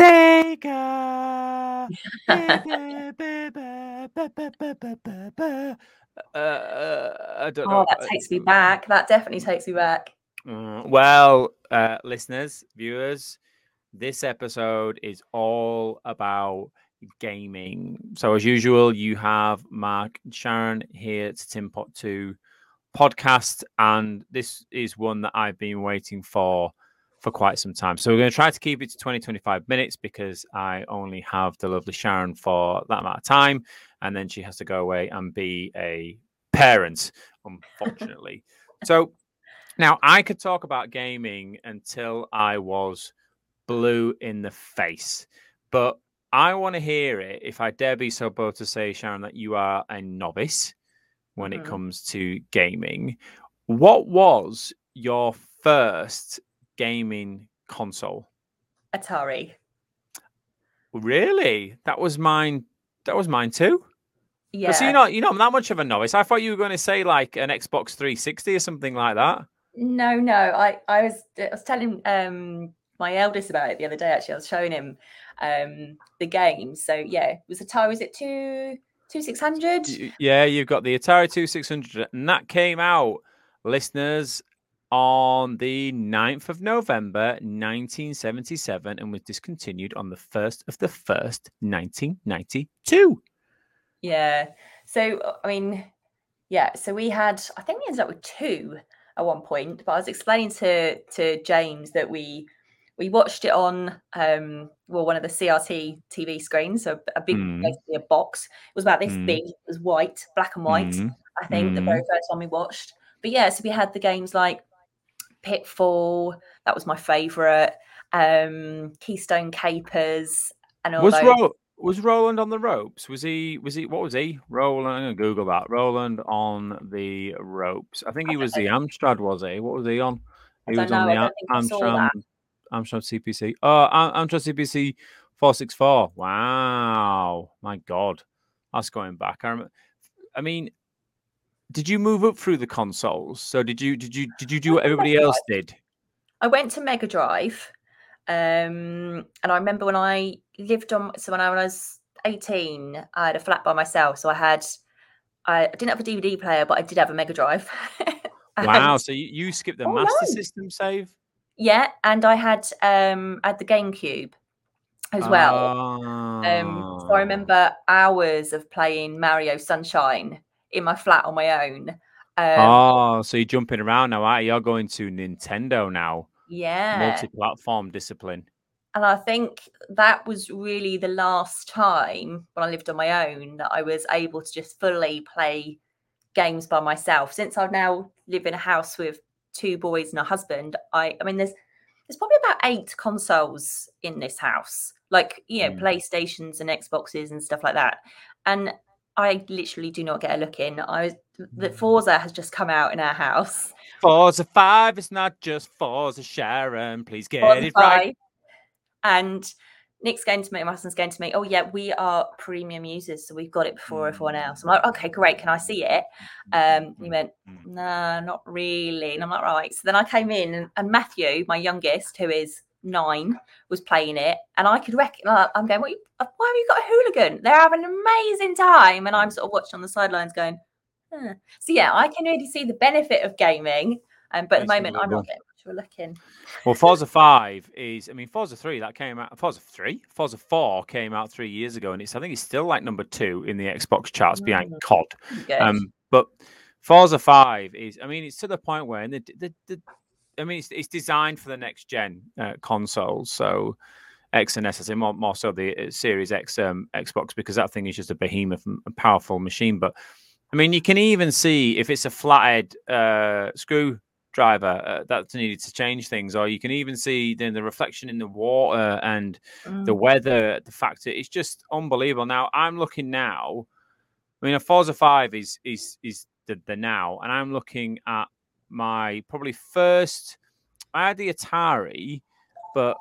Sega. uh, I don't Oh, know. that takes me back. That definitely takes me back. Uh, well, uh, listeners, viewers, this episode is all about gaming. So, as usual, you have Mark and Sharon here to Tim Pot 2 podcast, and this is one that I've been waiting for for quite some time. So, we're going to try to keep it to 20 25 minutes because I only have the lovely Sharon for that amount of time, and then she has to go away and be a parent, unfortunately. so, now, I could talk about gaming until I was blue in the face, but I want to hear it if I dare be so bold to say, Sharon, that you are a novice when it Mhm. comes to gaming. What was your first gaming console? Atari. Really? That was mine. That was mine too. Yeah. So you're not you're not that much of a novice. I thought you were going to say like an Xbox 360 or something like that. No, no. I, I was I was telling um my eldest about it the other day. Actually, I was showing him um the game. So yeah, was Atari. Was it two two six hundred? Yeah, you've got the Atari 2600, and that came out, listeners, on the 9th of November, 1977, and was discontinued on the 1st of the 1st, 1992. Yeah. So I mean, yeah. So we had. I think we ended up with two at one point. But I was explaining to to James that we we watched it on um well one of the CRT TV screens, so a big Mm. basically a box. It was about this Mm. big. It was white, black and white. Mm. I think the very first one we watched. But yeah, so we had the games like Pitfall. That was my favourite. Um, Keystone Kapers and all Was those. Ro- was Roland on the ropes? Was he? Was he? What was he? Roland. I'm gonna Google that. Roland on the ropes. I think he was the Amstrad. Was he? What was he on? He was know, on the don't think I saw that. Amstrad. Amstrad CPC. Oh, Am- Amstrad CPC four six four. Wow, my God, that's going back. I remember. I mean, did you move up through the consoles? So did you? Did you? Did you do what everybody else did? I went to Mega Drive, um, and I remember when I lived on. So when I was eighteen, I had a flat by myself. So I had, I didn't have a DVD player, but I did have a Mega Drive. And- Wow. So you, you skipped the Oh, Master no. System save yeah, and I had um, I had the GameCube as well. Ah. Um, so I remember hours of playing Mario Sunshine in my flat on my own. Um, oh, so you're jumping around now, are you? You're going to Nintendo now. yeah, Multi-platform discipline. And I think that was really the last time when I lived on my own that I was able to just fully play games by myself. Since I now live in a house with two boys and a husband, I I mean there's there's probably about eight consoles in this house. Like, you know, Mm. PlayStations and Xboxes and stuff like that. And I literally do not get a look in. I was the hmm. Forza has just come out in our house. Forza 5, it's not just Forza Sharon. Please get Forza it right. And Nick's going to me, my husband's going to me, oh, yeah, we are premium users. So we've got it before everyone hmm. else. I'm like, okay, great. Can I see it? Hmm. Um, and he went, no, not really. And I'm like, right. So then I came in and, and Matthew, my youngest, who is nine, was playing it. And I could recognize, I'm going, what you, uh, why have you got a hooligan? They're having an amazing time. And I'm sort of watching on the sidelines going, huh. so yeah, I can really see the benefit of gaming. Um, but at the moment, I'm not getting much of a look in. Well, Forza 5 is, I mean, Forza 3, that came out, Forza 3? Forza 4 came out three years ago, and it's, I think it's still like number two in the Xbox charts behind Mm. COD. Um, but Forza 5 is, I mean, it's to the point where, and the, the, the, I mean, it's, it's designed for the next gen uh, consoles. So X and S, I say more, more so the uh, Series X um, Xbox, because that thing is just a behemoth a powerful machine. But I mean, you can even see if it's a flathead uh, screwdriver uh, that's needed to change things, or you can even see then the reflection in the water and the Mm. weather, the fact that it's just unbelievable. Now I'm looking now. I mean, a Forza Five is is is the, the now, and I'm looking at my probably first. I had the Atari, but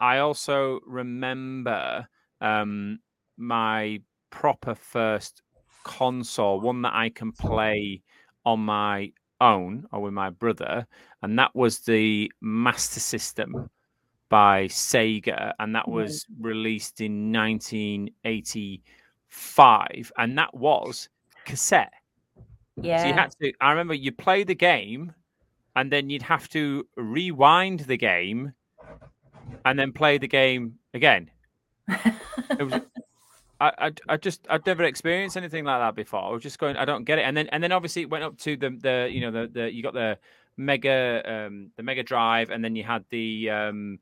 I also remember um, my proper first console, one that I can play on my own or with my brother, and that was the Master System by Sega, and that was released in 1985, and that was cassette. Yeah. So you had to. I remember you play the game, and then you'd have to rewind the game, and then play the game again. it was, I, I, I just I'd never experienced anything like that before. I was just going, I don't get it. And then and then obviously it went up to the the you know the the you got the mega um the mega drive and then you had the um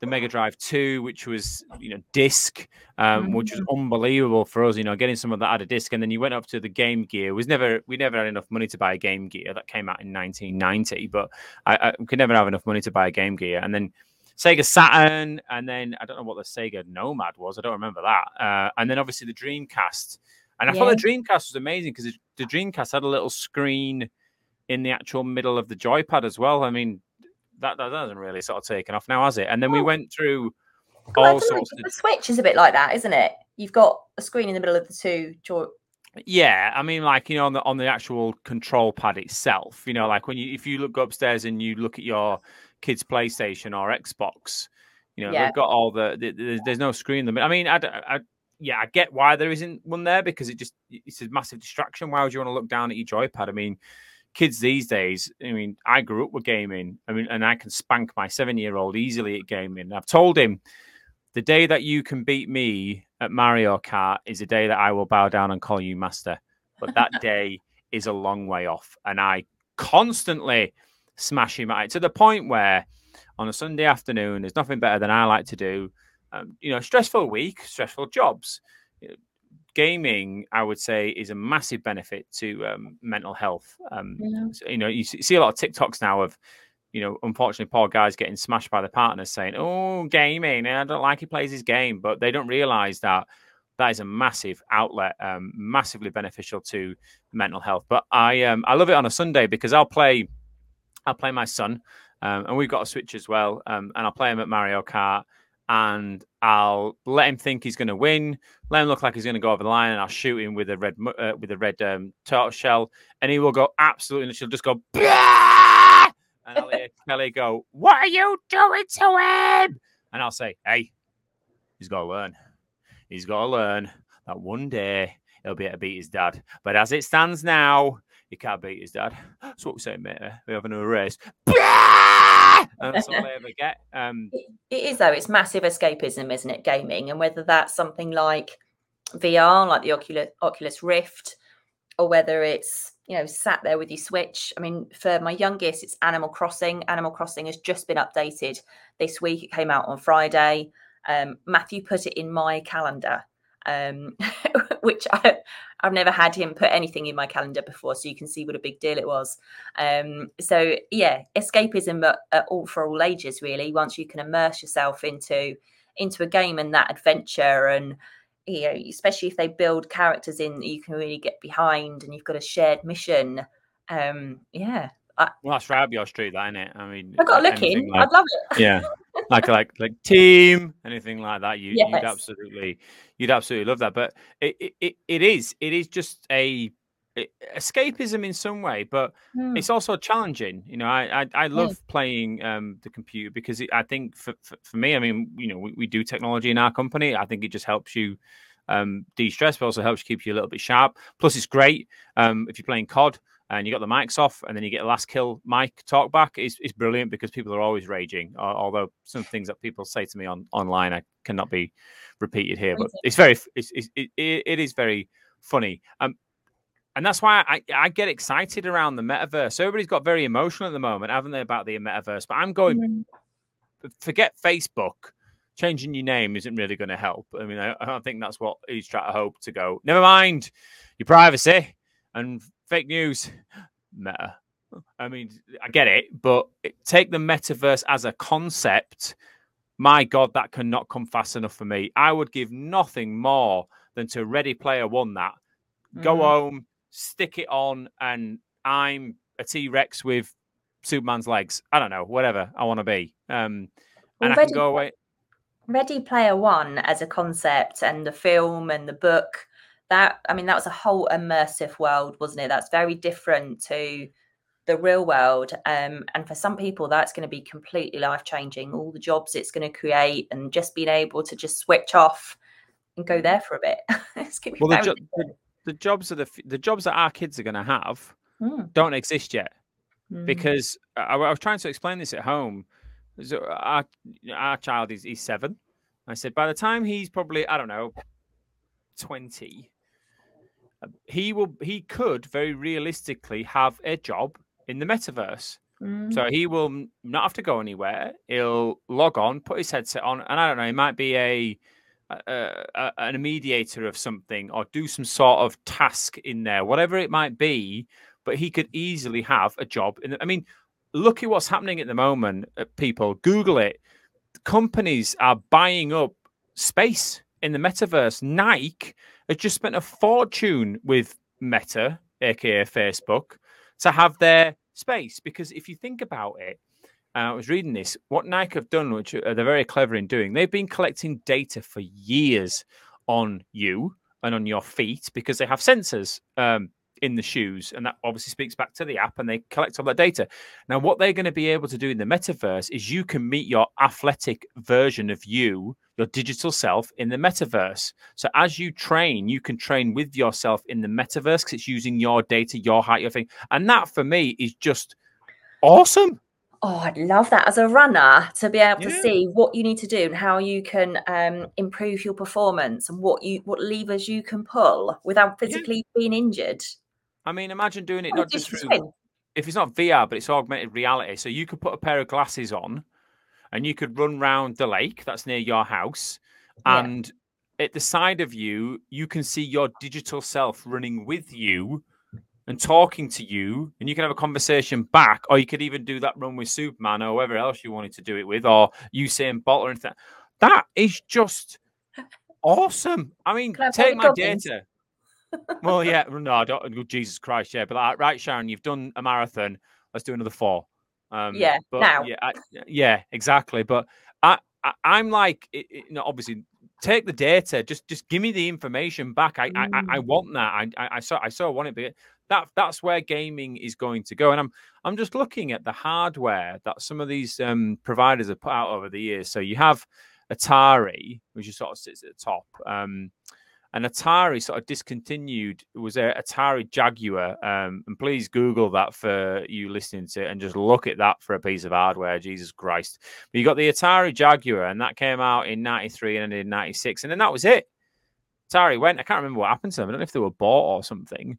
the Mega Drive 2, which was, you know, disc, um, mm-hmm. which was unbelievable for us, you know, getting some of that out of disc. And then you went up to the Game Gear. It was never, we never had enough money to buy a Game Gear. That came out in 1990, but I, I could never have enough money to buy a Game Gear. And then Sega Saturn, and then I don't know what the Sega Nomad was. I don't remember that. Uh, and then obviously the Dreamcast. And I yeah. thought the Dreamcast was amazing because the Dreamcast had a little screen in the actual middle of the joypad as well. I mean, that, that hasn't really sort of taken off now, has it? And then we went through all sorts. Of... The Switch is a bit like that, isn't it? You've got a screen in the middle of the two joy. Yeah, I mean, like you know, on the on the actual control pad itself, you know, like when you if you look upstairs and you look at your kids' PlayStation or Xbox, you know, yeah. they've got all the, the, the, there's no screen. Them. I mean, I, I, yeah, I get why there isn't one there because it just it's a massive distraction. Why would you want to look down at your joypad? I mean, kids these days. I mean, I grew up with gaming. I mean, and I can spank my seven year old easily at gaming. I've told him the day that you can beat me at Mario Kart is a day that I will bow down and call you master. But that day is a long way off, and I constantly smash him at it to the point where on a Sunday afternoon, there's nothing better than I like to do. Um, you know, stressful week, stressful jobs. Gaming, I would say, is a massive benefit to um, mental health. Um, yeah. so, you know, you see a lot of TikToks now of, you know, unfortunately, poor guys getting smashed by the partners saying, "Oh, gaming, I don't like he plays his game," but they don't realize that that is a massive outlet, um, massively beneficial to mental health. But I um, I love it on a Sunday because I'll play I'll play my son, um, and we've got a Switch as well, um, and I'll play him at Mario Kart, and I'll let him think he's going to win, let him look like he's going to go over the line, and I'll shoot him with a red uh, with a red um, turtle shell, and he will go absolutely, and she'll just go, Bah! and I'll hear Kelly go, "What are you doing to him?" And I'll say, "Hey, he's got to learn. He's got to learn that one day he'll be able to beat his dad. But as it stands now, he can't beat his dad. That's what we say, mate. We're having a race. And that's all I ever get. Um, it is, though. It's massive escapism, isn't it? Gaming. And whether that's something like VR, like the Oculus, Oculus Rift, or whether it's you know sat there with your switch i mean for my youngest it's animal crossing animal crossing has just been updated this week it came out on friday um, matthew put it in my calendar um, which I, have never had him put anything in my calendar before, so you can see what a big deal it was. Um, so yeah, escapism at, at all for all ages, really. Once you can immerse yourself into into a game and that adventure, and you know, especially if they build characters in that you can really get behind, and you've got a shared mission. Um, yeah, I, well, that's right up your street, that isn't it? I mean, I've got a look in. Like, I'd love it. yeah, like like like team, anything like that. You yes. you'd absolutely you'd absolutely love that. But it it, it is it is just a escapism in some way, but mm. it's also challenging. You know, I I, I love playing um, the computer because it, I think for, for, for me, I mean, you know, we, we do technology in our company. I think it just helps you um, de-stress, but also helps keep you a little bit sharp. Plus, it's great um, if you're playing COD and you got the mics off, and then you get a last kill mic talk back. It's, it's brilliant because people are always raging. Although some things that people say to me on online I cannot be repeated here, but it's very it's, it's it, it is very funny. Um, and that's why I, I get excited around the metaverse. Everybody's got very emotional at the moment, haven't they, about the metaverse? But I'm going, mm-hmm. forget Facebook. Changing your name isn't really going to help. I mean, I, I think that's what he's trying to hope to go. Never mind your privacy and fake news. Meta. I mean, I get it, but take the metaverse as a concept. My God, that cannot come fast enough for me. I would give nothing more than to Ready Player One that. Mm-hmm. Go home, stick it on, and I'm a T Rex with Superman's legs. I don't know, whatever I want to be. Um, and well, I can go away. Ready Player One as a concept, and the film and the book that I mean, that was a whole immersive world, wasn't it? That's very different to the real world. Um, and for some people, that's going to be completely life changing. All the jobs it's going to create, and just being able to just switch off and go there for a bit. it's going to be well, the, jo- the, the jobs of the the jobs that our kids are going to have Mm, don't exist yet mm, because I, I was trying to explain this at home. So our our child is he's seven. I said by the time he's probably I don't know twenty, uh, he will he could very realistically have a job in the metaverse. mm, So he will not have to go anywhere. He'll log on, put his headset on, and I don't know. He might be a, a, a a mediator of something, or do some sort of task in there, whatever it might be. But he could easily have a job. In the, I mean, look at what's happening at the moment. uh, People Google it. Companies are buying up space in the metaverse. Nike has just spent a fortune with Meta, aka Facebook, to have their space. Because if you think about it, uh, I was reading this. What Nike have done, which they're very clever in doing, they've been collecting data for years on you and on your feet because they have sensors um, in the shoes, and that obviously speaks back to the app, and they collect all that data. Now, what they're going to be able to do in the metaverse is you can meet your athletic version of you, your digital self, in the metaverse. So as you train, you can train with yourself in the metaverse because it's using your data, your height, your thing, and that for me is just awesome. Oh, I'd love that as a runner to be able to see what you need to do and how you can um, improve your performance and what you what levers you can pull without physically being injured. I mean, imagine doing it Oh, not just through if it's not VR, but it's augmented reality. So you could put a pair of glasses on and you could run round the lake that's near your house. Yeah. And at the side of you, you can see your digital self running with you and talking to you. And you can have a conversation back, or you could even do that run with Superman or whoever else you wanted to do it with, or Usain Bolt or anything. That is just awesome. I mean, take my data. Well, yeah, no, I don't. oh, Jesus Christ, yeah, but like, right, Sharon, you've done a marathon. Let's do another four. Um, Yeah, but now. yeah, I, yeah, exactly. But I, I I'm like, it, it, you know, obviously, take the data. Just, just give me the information back. I, I, I- I Mm. want that. I, I, I saw, I so want it. But that, that's where gaming is going to go. And I'm, I'm just looking at the hardware that some of these um, providers have put out over the years. So you have Atari, which is sort of sits at the top. Um, and Atari sort of discontinued was a Atari Jaguar. Um, and please Google that for you listening to it and just look at that for a piece of hardware. Jesus Christ. But you got the Atari Jaguar, and that came out in 93 and ended in 96. And then that was it. Atari went. I can't remember what happened to them. I don't know if they were bought or something.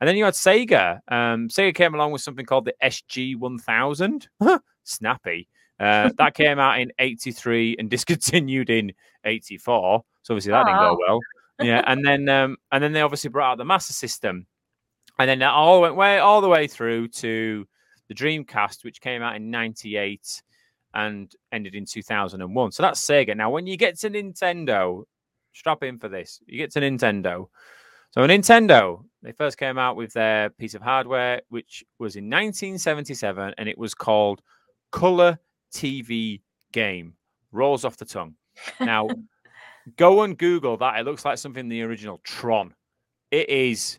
And then you had Sega. Um, Sega came along with something called the SG 1000. Snappy. Uh, that came out in 83 and discontinued in 84. So obviously that didn't go well. Yeah, and then um, and then they obviously brought out the Master System, and then that all went way all the way through to the Dreamcast, which came out in '98 and ended in 2001. So that's Sega. Now, when you get to Nintendo, strap in for this. You get to Nintendo. So Nintendo, they first came out with their piece of hardware, which was in 1977, and it was called Color TV Game. Rolls off the tongue. Now, go and Google that. It looks like something in the original Tron. It is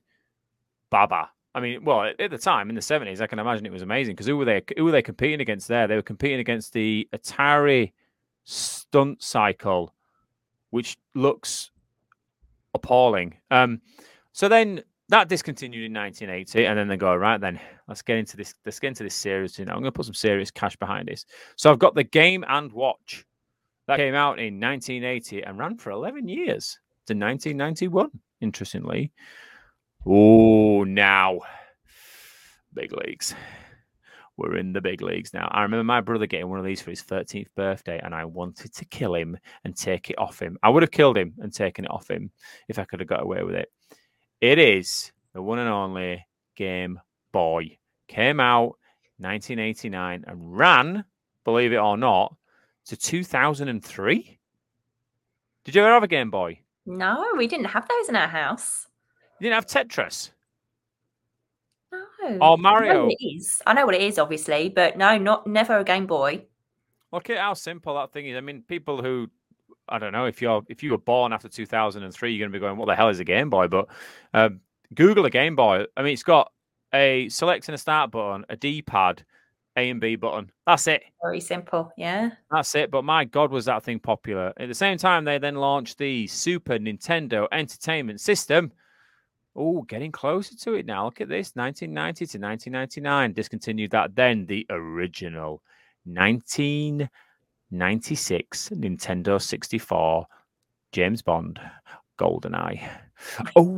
Baba. I mean, well, at at the time in the seventies, I can imagine it was amazing because who were they? Who were they competing against there? They were competing against the Atari Stunt Cycle, which looks appalling. Um, so then that discontinued in 1980, and then they go right. Then let's get into this. Let's get into this series. You know, I'm going to put some serious cash behind this. So I've got the Game and Watch that came out in 1980 and ran for 11 years to 1991. Interestingly, oh, now big leagues. We're in the big leagues now. I remember my brother getting one of these for his 13th birthday, and I wanted to kill him and take it off him. I would have killed him and taken it off him if I could have got away with it. It is the one and only Game Boy. Came out 1989 and ran, believe it or not, to 2003. Did you ever have a Game Boy? No, we didn't have those in our house. You didn't have Tetris No. or I know Mario. what it is. I know what it is, obviously, but no, not never a Game Boy. Look at how simple that thing is. I mean, people who I don't know if you're if you were born after 2003, you're going to be going, "What the hell is a Game Boy?" But um, Google a Game Boy. I mean, it's got a select and a start button, a D pad, A and B button. That's it. Very simple. Yeah. That's it. But my God, was that thing popular. At the same time, they then launched the Super Nintendo Entertainment System. Oh, getting closer to it now. Look at this 1990 to 1999. Discontinued that. Then the original 1996 Nintendo 64 James Bond GoldenEye. Oh,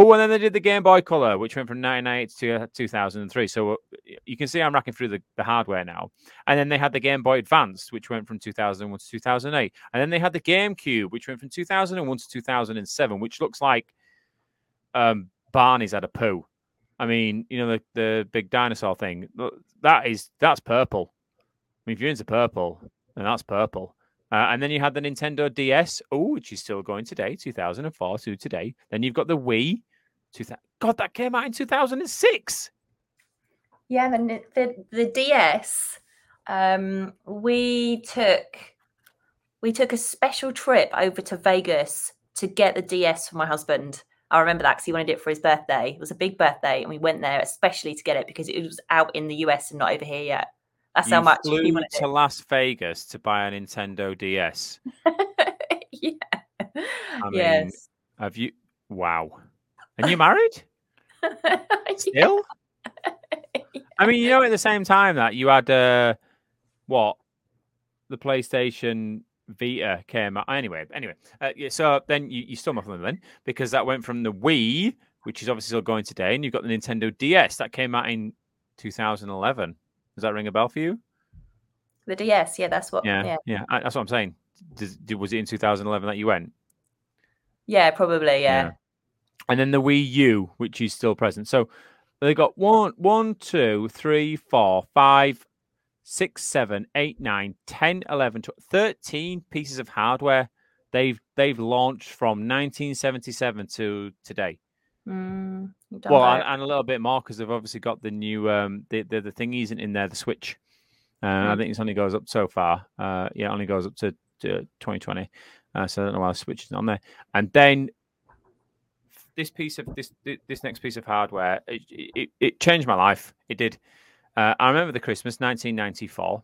oh, and then they did the Game Boy Color, which went from 1998 to 2003. So uh, you can see I'm racking through the, the hardware now. And then they had the Game Boy Advance, which went from 2001 to 2008. And then they had the GameCube, which went from 2001 to 2007, which looks like um, Barney's had a poo. I mean, you know, the, the big dinosaur thing. That is, that's purple. I mean, if you're into purple, then that's purple. Uh, and then you had the Nintendo DS, oh, which is still going today, 2004 to today. Then you've got the Wii. 2000, God, that came out in 2006. Yeah, the the, the DS. Um, we took we took a special trip over to Vegas to get the DS for my husband. I remember that because he wanted it for his birthday. It was a big birthday, and we went there especially to get it because it was out in the US and not over here yet. That's you how much flew he wanted to Las Vegas to buy a Nintendo DS. yeah. I mean, yes. have you? Wow. And you married? Still? I mean, you know, at the same time that you had uh, what the PlayStation Vita came out. Anyway, anyway, uh, yeah, so then you, you stole my thunder then because that went from the Wii, which is obviously still going today, and you've got the Nintendo DS that came out in 2011. Does that ring a bell for you? The DS, yeah, that's what. Yeah, Yeah, yeah, I, that's what I'm saying. Does, did, was it in 2011 that you went? yeah, probably, yeah. Yeah. And then the Wii U, which is still present. So they got one, one, two, three, four, five, six, seven, eight, nine, 10, 11, 12, 13 pieces of hardware they've they've launched from 1977 to today. Mm, Well, and, and a little bit more because they've obviously got the new um the the, the thing isn't in there, the Switch. Uh, I Mm. think it only goes up so far. Uh, yeah, it only goes up to, to 2020. Uh, so I don't know why the Switch is on there. And then this piece of this this next piece of hardware, it, it, it changed my life. It did. Uh, I remember the Christmas 1994.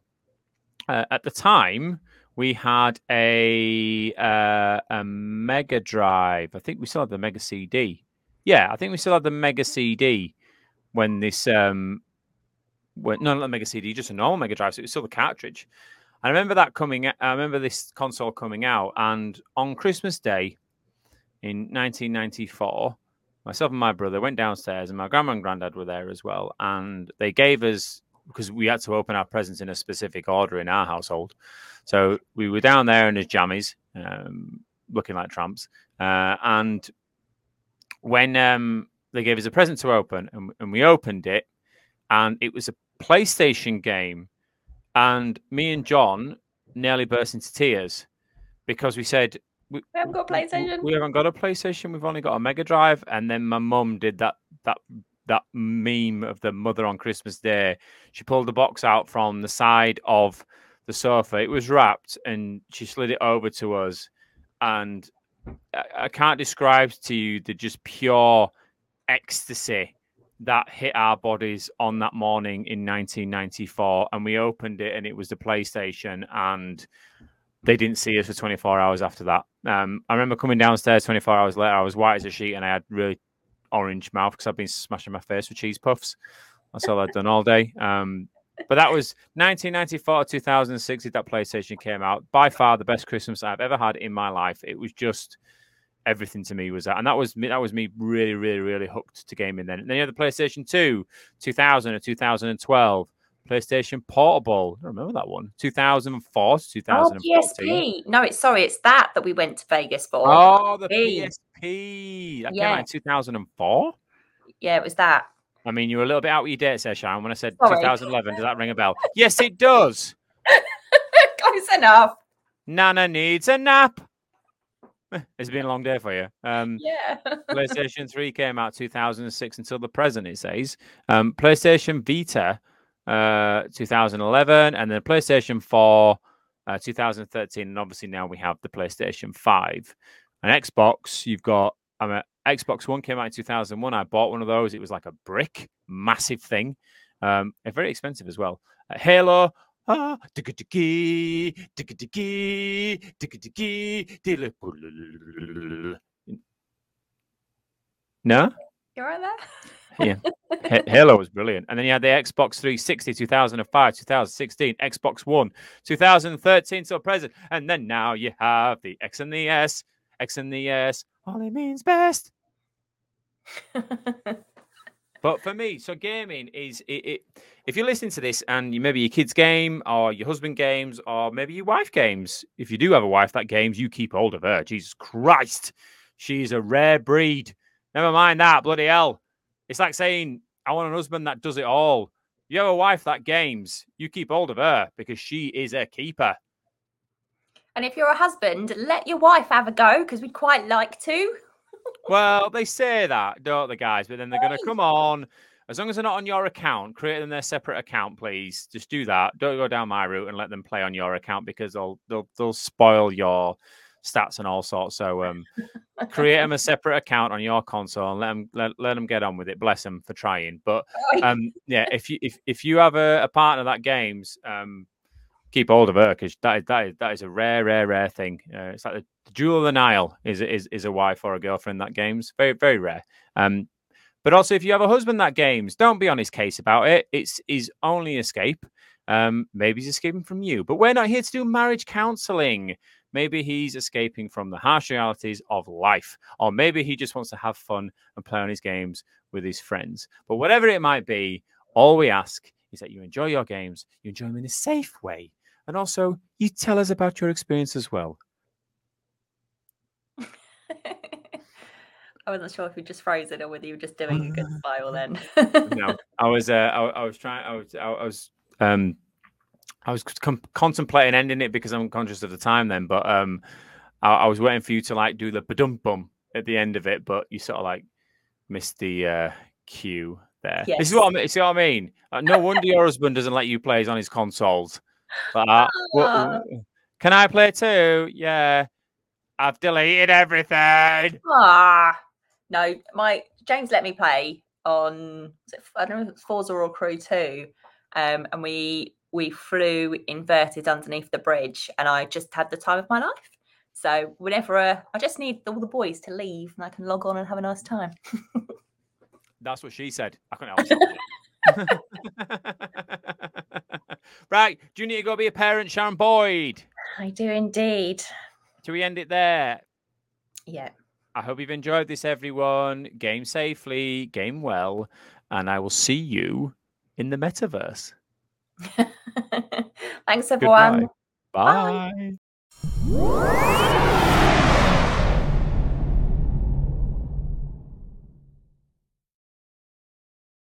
Uh, at the time, we had a uh, a Mega Drive. I think we still had the Mega CD. Yeah, I think we still had the Mega CD when this um when no not the Mega CD, just a normal Mega Drive. So it was still the cartridge. I remember that coming. I remember this console coming out, and on Christmas Day in 1994, myself and my brother went downstairs, and my grandma and granddad were there as well, and they gave us because we had to open our presents in a specific order in our household. So we were down there in his jammies, um, looking like tramps, uh, and when um, they gave us a present to open, and, and we opened it, and it was a PlayStation game, and me and John nearly burst into tears because we said we, We haven't got a PlayStation. We haven't got a PlayStation. We've only got a Mega Drive. And then my mum did that that that meme of the mother on Christmas Day. She pulled the box out from the side of the sofa. It was wrapped, and she slid it over to us. And I, I can't describe to you the just pure ecstasy that hit our bodies on that morning in 1994 and we opened it and it was the playstation and they didn't see us for 24 hours after that. Um, i remember coming downstairs 24 hours later i was white as a sheet and i had really orange mouth because i've been smashing my face with cheese puffs. That's all i'd done all day. Um, but that was 1994 2006 that playstation came out. By far the best christmas i've ever had in my life. It was just everything to me was that, and that was me. That was me really, really, really hooked to gaming. Then, and then you had the PlayStation Two, 2000 or 2012, PlayStation Portable. I remember that one. 2004 to Oh, PSP. No, it's sorry, it's that that we went to Vegas for. Oh, the P. PSP. That came out in 2004. Yeah, it was that. I mean, you were a little bit out of your date, Sharon. When I said Sorry. 2011, does that ring a bell? yes, it does. Close enough. Nana needs a nap. It's been a long day for you. Um, Yeah. PlayStation 3 came out 2006 until the present, it says. Um, PlayStation Vita, uh, 2011, and then PlayStation 4, uh, 2013, and obviously now we have the PlayStation 5. And Xbox, you've got um, uh, Xbox One came out in 2001. I bought one of those. It was like a brick, massive thing, um, and very expensive as well. Uh, Halo. Ah, no? You're right there? Yeah. Halo was brilliant. And then you had the Xbox 360 2005, 2016, Xbox One 2013 till present. And then now you have the X and the S, X and the S, only means best. but for me, so gaming is it, it, if you're listening to this and you maybe your kids game or your husband games or maybe your wife games, if you do have a wife that games, you keep hold of her. Jesus Christ. She's a rare breed. Never mind that, bloody hell. It's like saying, I want an husband that does it all. You have a wife that games, you keep hold of her because she is a keeper. And if you're a husband, let your wife have a go because we'd quite like to. well, they say that, don't the guys? But then they're going to come on. As long as they're not on your account, create them their separate account, please. Just do that. Don't go down my route and let them play on your account because they'll they'll they'll spoil your stats and all sorts. So um, create them a separate account on your console and let them let, let them get on with it. Bless them for trying. But um, yeah, if you if if you have a, a partner that games, um, keep hold of her because that is that is that is a rare, rare, rare thing. Uh, it's like the, the jewel of the Nile is is is a wife or a girlfriend that games. Very very rare. Um, but also if you have a husband that games, don't be on his case about it. It's his only escape. Um, maybe he's escaping from you, but we're not here to do marriage counseling. Maybe he's escaping from the harsh realities of life, or maybe he just wants to have fun and play on his games with his friends. But whatever it might be, all we ask is that you enjoy your games, you enjoy them in a safe way, and also you tell us about your experience as well. I wasn't sure if you just froze it or whether you were just doing a good smile then. no, I was. Uh, I, I, was trying. I was. I was. Um, I was com- contemplating ending it because I'm conscious of the time then, but um, I, I was waiting for you to like do the badum bum at the end of it, but you sort of like missed the uh, cue there. Yes. This is what I mean. See what I mean? Uh, no wonder your husband doesn't let you play on his consoles. But uh, well, can I play too? Yeah, I've deleted everything. Ah, no, my James let me play on I don't know if it's Forza or Crew two, um, and we we flew inverted underneath the bridge, and I just had the time of my life. So whenever uh, I just need all the boys to leave, and I can log on and have a nice time. That's what she said. I couldn't help. right, do you need to go be a parent, Sharon Boyd? I do indeed. Do we end it there? Yeah. I hope you've enjoyed this, everyone. Game safely, game well, and I will see you in the metaverse. Thanks, everyone. Goodbye. Bye. Bye.